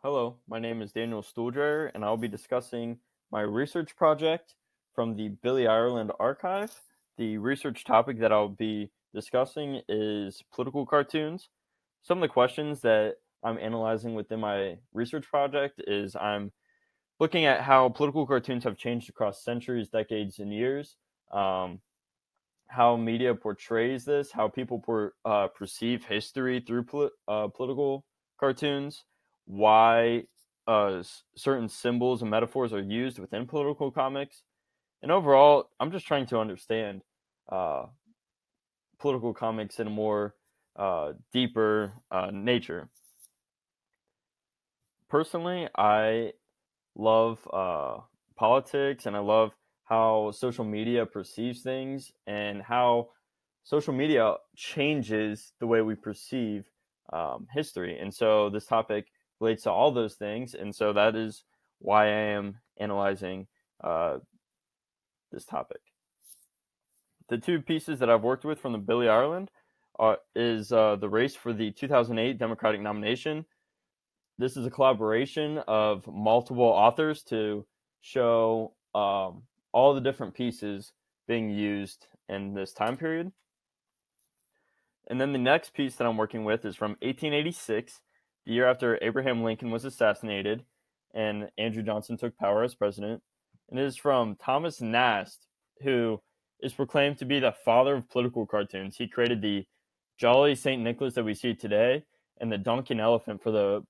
Hello, my name is Daniel Stuhldrayer, and I'll be discussing my research project from the Billy Ireland Archive. The research topic that I'll be discussing is political cartoons. Some of the questions that I'm analyzing within my research project is I'm looking at how political cartoons have changed across centuries, decades, and years. Um, how media portrays this, how people per, uh, perceive history through uh, political cartoons, why uh, certain symbols and metaphors are used within political comics, and overall, I'm just trying to understand uh, political comics in a more uh, deeper uh, nature. Personally, I love uh, politics and I love how social media perceives things and how social media changes the way we perceive um, history. And so this topic relates to all those things. And so that is why I am analyzing uh, this topic. The two pieces that I've worked with from the Billy Ireland are, is uh, the race for the 2008 Democratic nomination. This is a collaboration of multiple authors to show um, all the different pieces being used in this time period. And then the next piece that I'm working with is from 1886, the year after Abraham Lincoln was assassinated and Andrew Johnson took power as president. And it is from Thomas Nast, who is proclaimed to be the father of political cartoons. He created the Jolly St. Nicholas that we see today and the Duncan Elephant for the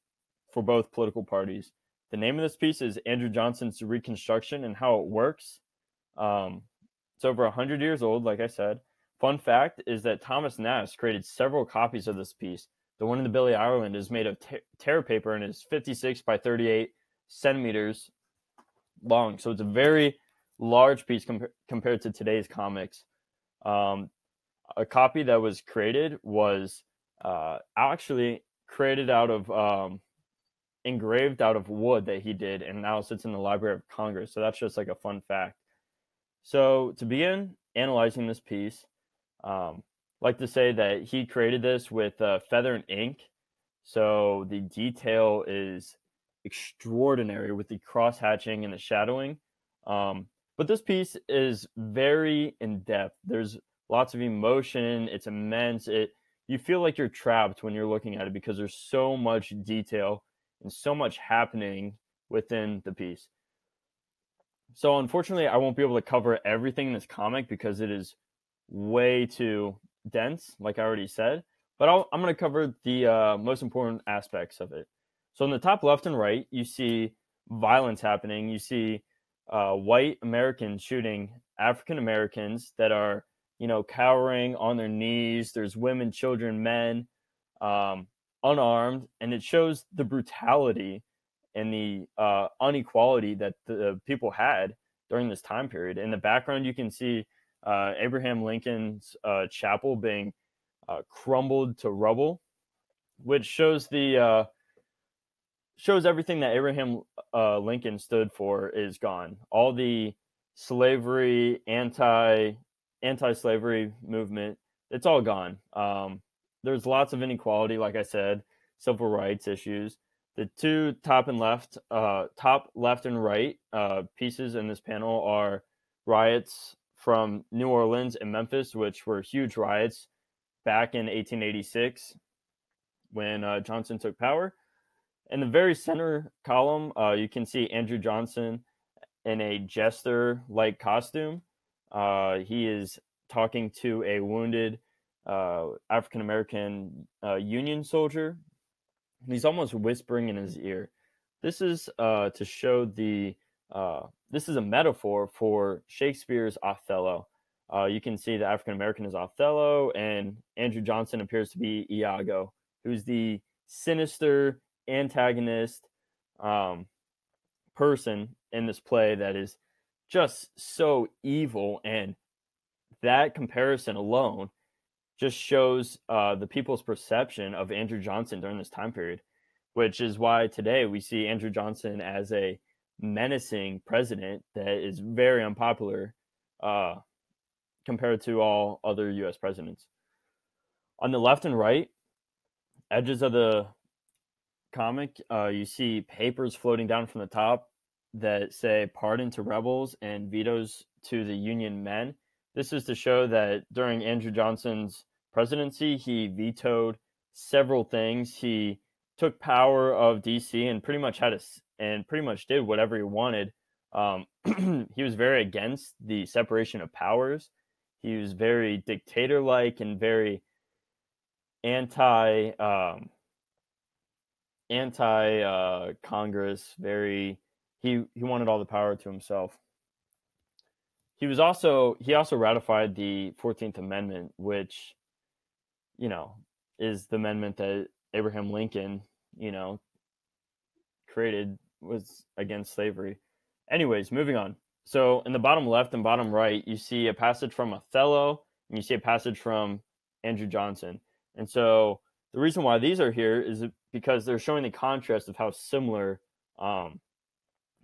for both political parties. The name of this piece is Andrew Johnson's Reconstruction and How It Works. Um, it's over 100 years old, like I said. Fun fact is that Thomas Nast created several copies of this piece. The one in the Billy Ireland is made of ter- tear paper and is 56 by 38 centimeters long. So it's a very large piece com- compared to today's comics. Um, a copy that was created was uh, actually created out of um, engraved out of wood that he did and now sits in the Library of Congress. So that's just like a fun fact. So to begin analyzing this piece, um, like to say that he created this with uh, feather and ink. So the detail is extraordinary with the cross hatching and the shadowing. Um, but this piece is very in depth. There's lots of emotion. It's immense. It you feel like you're trapped when you're looking at it because there's so much detail and so much happening within the piece. So unfortunately, I won't be able to cover everything in this comic because it is way too dense, like I already said. But i am going to cover the uh, most important aspects of it. So in the top left and right, you see violence happening. You see uh, white Americans shooting African Americans that are, you know, cowering on their knees. There's women, children, men. Um, unarmed, and it shows the brutality and the uh, inequality that the people had during this time period. In the background, you can see uh, Abraham Lincoln's uh, chapel being uh, crumbled to rubble, which shows the uh, shows everything that Abraham uh, Lincoln stood for is gone. All the slavery, anti anti slavery movement, it's all gone. Um, there's lots of inequality, like I said, civil rights issues. The two top and left, uh, top left and right uh, pieces in this panel are riots from New Orleans and Memphis, which were huge riots back in 1886 when uh, Johnson took power. In the very center column, uh, you can see Andrew Johnson in a jester like costume. Uh, he is talking to a wounded uh, African American uh, Union soldier. He's almost whispering in his ear. This is uh, to show the. Uh, this is a metaphor for Shakespeare's Othello. Uh, you can see the African American is Othello, and Andrew Johnson appears to be Iago, who's the sinister antagonist um, person in this play that is just so evil. And that comparison alone just shows uh, the people's perception of Andrew Johnson during this time period, which is why today we see Andrew Johnson as a menacing president that is very unpopular uh, compared to all other U.S. presidents. On the left and right edges of the comic, uh, you see papers floating down from the top that say pardon to rebels and vetoes to the Union men. This is to show that during Andrew Johnson's presidency, he vetoed several things. He took power of DC and pretty much had a, and pretty much did whatever he wanted. Um, he was very against the separation of powers. He was very dictator like and very anti um, anti uh, Congress. Very he he wanted all the power to himself. He was also he also ratified the Fourteenth Amendment, which you know is the amendment that Abraham Lincoln you know created was against slavery. Anyways, moving on. So in the bottom left and bottom right, you see a passage from Othello and you see a passage from Andrew Johnson. And so the reason why these are here is because they're showing the contrast of how similar um,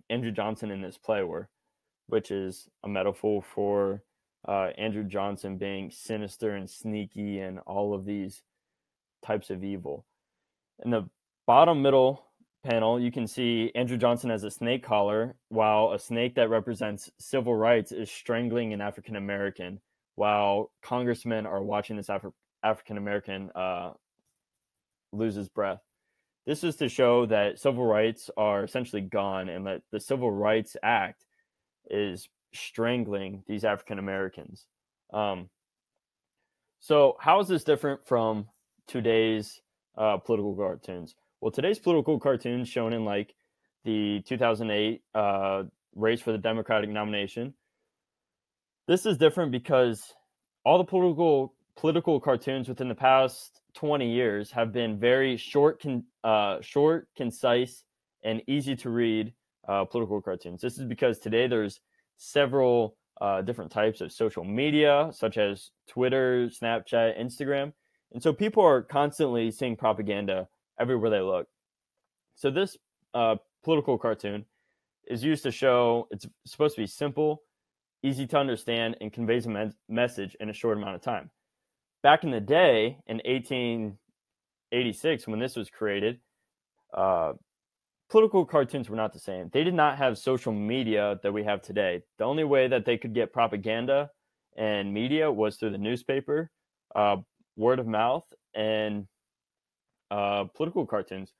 Andrew Johnson and this play were, which is a metaphor for uh, Andrew Johnson being sinister and sneaky and all of these types of evil. In the bottom middle panel, you can see Andrew Johnson as a snake collar, while a snake that represents civil rights is strangling an African American, while congressmen are watching this Afri- African American uh, lose his breath. This is to show that civil rights are essentially gone and that the Civil Rights Act is strangling these African Americans. Um, so, how is this different from today's uh, political cartoons? Well, today's political cartoons shown in like the 2008 uh, race for the Democratic nomination. This is different because all the political political cartoons within the past 20 years have been very short, con, uh, short, concise, and easy to read uh, political cartoons. This is because today there's several uh, different types of social media, such as Twitter, Snapchat, Instagram, and so people are constantly seeing propaganda everywhere they look. So this uh, political cartoon is used to show it's supposed to be simple, easy to understand, and conveys a me- message in a short amount of time. Back in the day, in 1886, when this was created, uh, political cartoons were not the same. They did not have social media that we have today. The only way that they could get propaganda and media was through the newspaper, uh, word of mouth, and uh, political cartoons.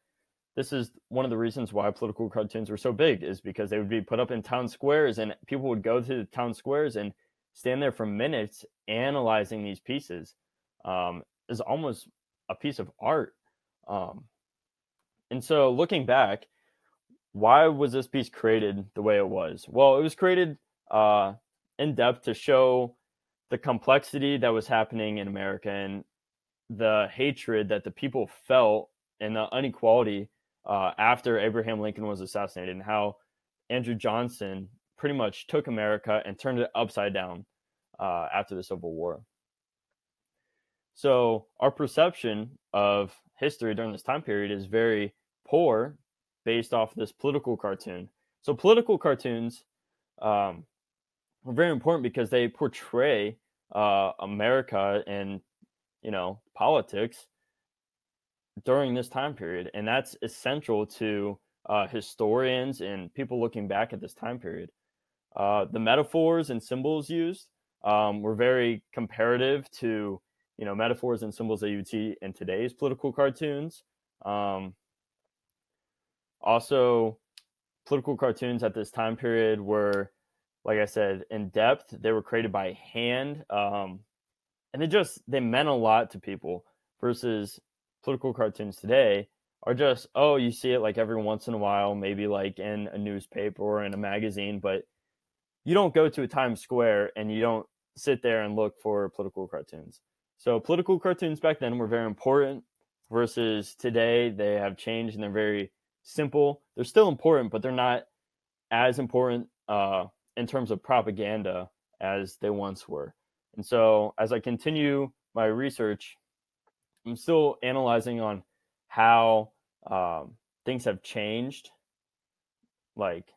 This is one of the reasons why political cartoons were so big, is because they would be put up in town squares, and people would go to the town squares and stand there for minutes analyzing these pieces. Um, is almost a piece of art. Um, and so, looking back, why was this piece created the way it was? Well, it was created uh, in depth to show the complexity that was happening in America and the hatred that the people felt and the inequality uh, after Abraham Lincoln was assassinated, and how Andrew Johnson pretty much took America and turned it upside down uh, after the Civil War. So, our perception of history during this time period is very poor based off this political cartoon. So, political cartoons um, are very important because they portray uh, America and you know politics during this time period, and that's essential to uh, historians and people looking back at this time period. Uh, the metaphors and symbols used um, were very comparative to you know metaphors and symbols that you would see in today's political cartoons. Um, also, political cartoons at this time period were, like I said, in depth. They were created by hand, um, and they just they meant a lot to people. Versus political cartoons today are just oh you see it like every once in a while, maybe like in a newspaper or in a magazine, but you don't go to a Times Square and you don't sit there and look for political cartoons. So political cartoons back then were very important versus today they have changed and they're very simple. They're still important, but they're not as important uh, in terms of propaganda as they once were. And so as I continue my research, I'm still analyzing on how um, things have changed, like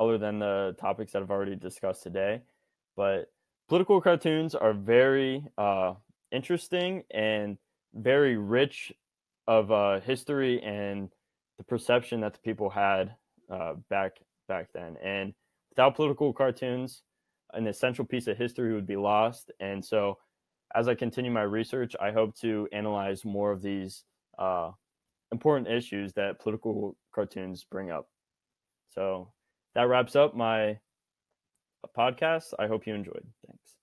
other than the topics that I've already discussed today. But political cartoons are very uh, interesting and very rich of uh, history and the perception that the people had uh, back back then. And without political cartoons, an essential piece of history would be lost. And so, as I continue my research, I hope to analyze more of these uh, important issues that political cartoons bring up. So that wraps up my podcast. I hope you enjoyed. Thanks.